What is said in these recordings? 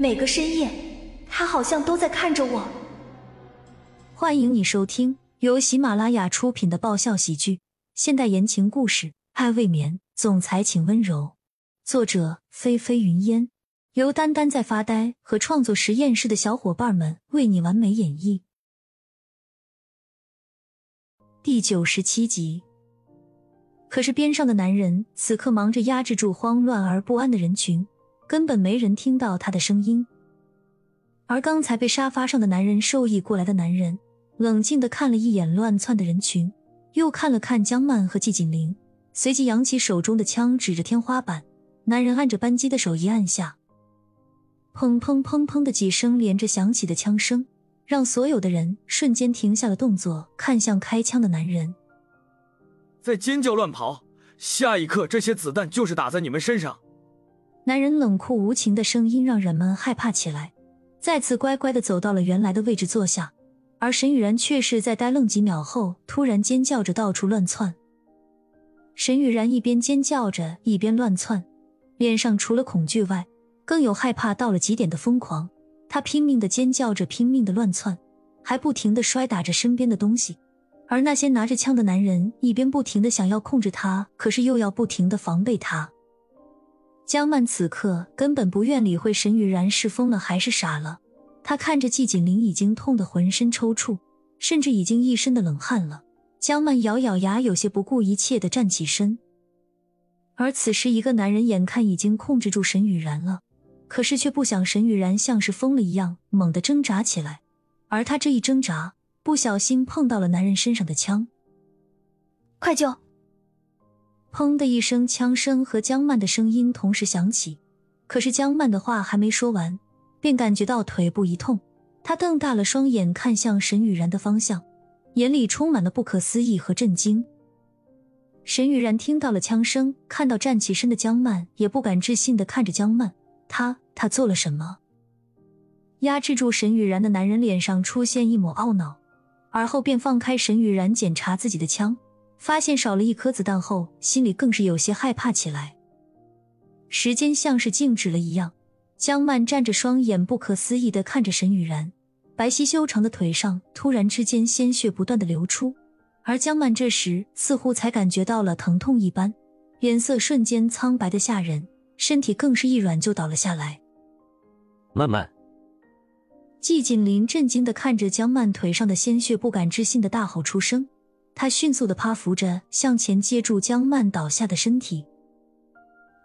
每个深夜，他好像都在看着我。欢迎你收听由喜马拉雅出品的爆笑喜剧、现代言情故事《爱未眠》，总裁请温柔。作者：菲菲云烟，由丹丹在发呆和创作实验室的小伙伴们为你完美演绎。第九十七集。可是边上的男人此刻忙着压制住慌乱而不安的人群，根本没人听到他的声音。而刚才被沙发上的男人授意过来的男人，冷静的看了一眼乱窜的人群，又看了看江曼和季锦玲，随即扬起手中的枪指着天花板。男人按着扳机的手一按下，砰砰砰砰的几声连着响起的枪声，让所有的人瞬间停下了动作，看向开枪的男人。在尖叫乱跑，下一刻这些子弹就是打在你们身上。男人冷酷无情的声音让人们害怕起来，再次乖乖的走到了原来的位置坐下。而沈雨然却是在呆愣几秒后，突然尖叫着到处乱窜。沈雨然一边尖叫着，一边乱窜，脸上除了恐惧外，更有害怕到了极点的疯狂。他拼命的尖叫着，拼命的乱窜，还不停的摔打着身边的东西。而那些拿着枪的男人一边不停的想要控制他，可是又要不停的防备他。江曼此刻根本不愿理会沈雨然是疯了还是傻了，她看着季锦林已经痛得浑身抽搐，甚至已经一身的冷汗了。江曼咬咬牙，有些不顾一切的站起身。而此时，一个男人眼看已经控制住沈雨然了，可是却不想沈雨然像是疯了一样猛地挣扎起来，而他这一挣扎。不小心碰到了男人身上的枪，快救！砰的一声，枪声和江曼的声音同时响起。可是江曼的话还没说完，便感觉到腿部一痛。他瞪大了双眼，看向沈雨然的方向，眼里充满了不可思议和震惊。沈雨然听到了枪声，看到站起身的江曼，也不敢置信的看着江曼。他，他做了什么？压制住沈雨然的男人脸上出现一抹懊恼。而后便放开沈雨然检查自己的枪，发现少了一颗子弹后，心里更是有些害怕起来。时间像是静止了一样，江曼站着，双眼不可思议的看着沈雨然，白皙修长的腿上突然之间鲜血不断的流出，而江曼这时似乎才感觉到了疼痛一般，脸色瞬间苍白的吓人，身体更是一软就倒了下来。曼曼。季锦林震惊的看着江曼腿上的鲜血，不敢置信的大吼出声。他迅速的趴伏着向前接住江曼倒下的身体。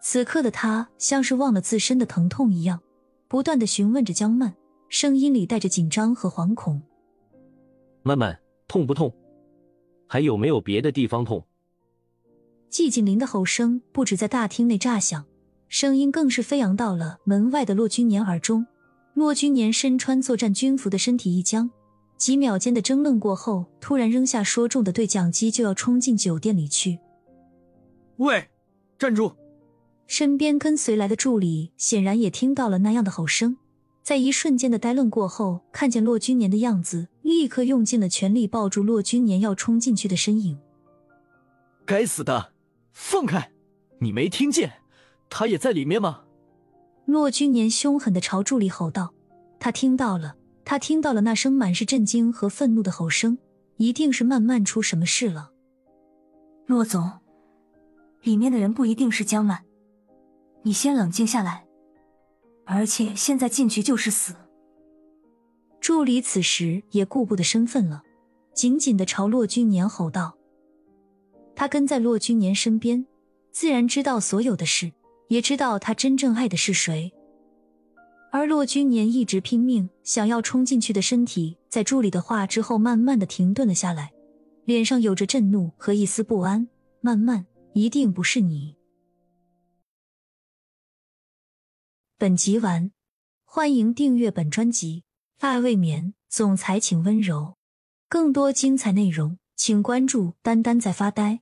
此刻的他像是忘了自身的疼痛一样，不断的询问着江曼，声音里带着紧张和惶恐：“曼曼，痛不痛？还有没有别的地方痛？”季锦林的吼声不止在大厅内炸响，声音更是飞扬到了门外的骆君年耳中。骆君年身穿作战军服的身体一僵，几秒间的争论过后，突然扔下说中的对讲机，就要冲进酒店里去。喂，站住！身边跟随来的助理显然也听到了那样的吼声，在一瞬间的呆愣过后，看见骆君年的样子，立刻用尽了全力抱住骆君年要冲进去的身影。该死的，放开！你没听见，他也在里面吗？骆君年凶狠的朝助理吼道：“他听到了，他听到了那声满是震惊和愤怒的吼声，一定是曼曼出什么事了。”骆总，里面的人不一定是江曼，你先冷静下来。而且现在进去就是死。助理此时也顾不得身份了，紧紧的朝骆君年吼道：“他跟在骆君年身边，自然知道所有的事。”也知道他真正爱的是谁，而骆君年一直拼命想要冲进去的身体，在助理的话之后，慢慢的停顿了下来，脸上有着震怒和一丝不安。慢慢，一定不是你。本集完，欢迎订阅本专辑《爱未眠》，总裁请温柔。更多精彩内容，请关注“丹丹在发呆”。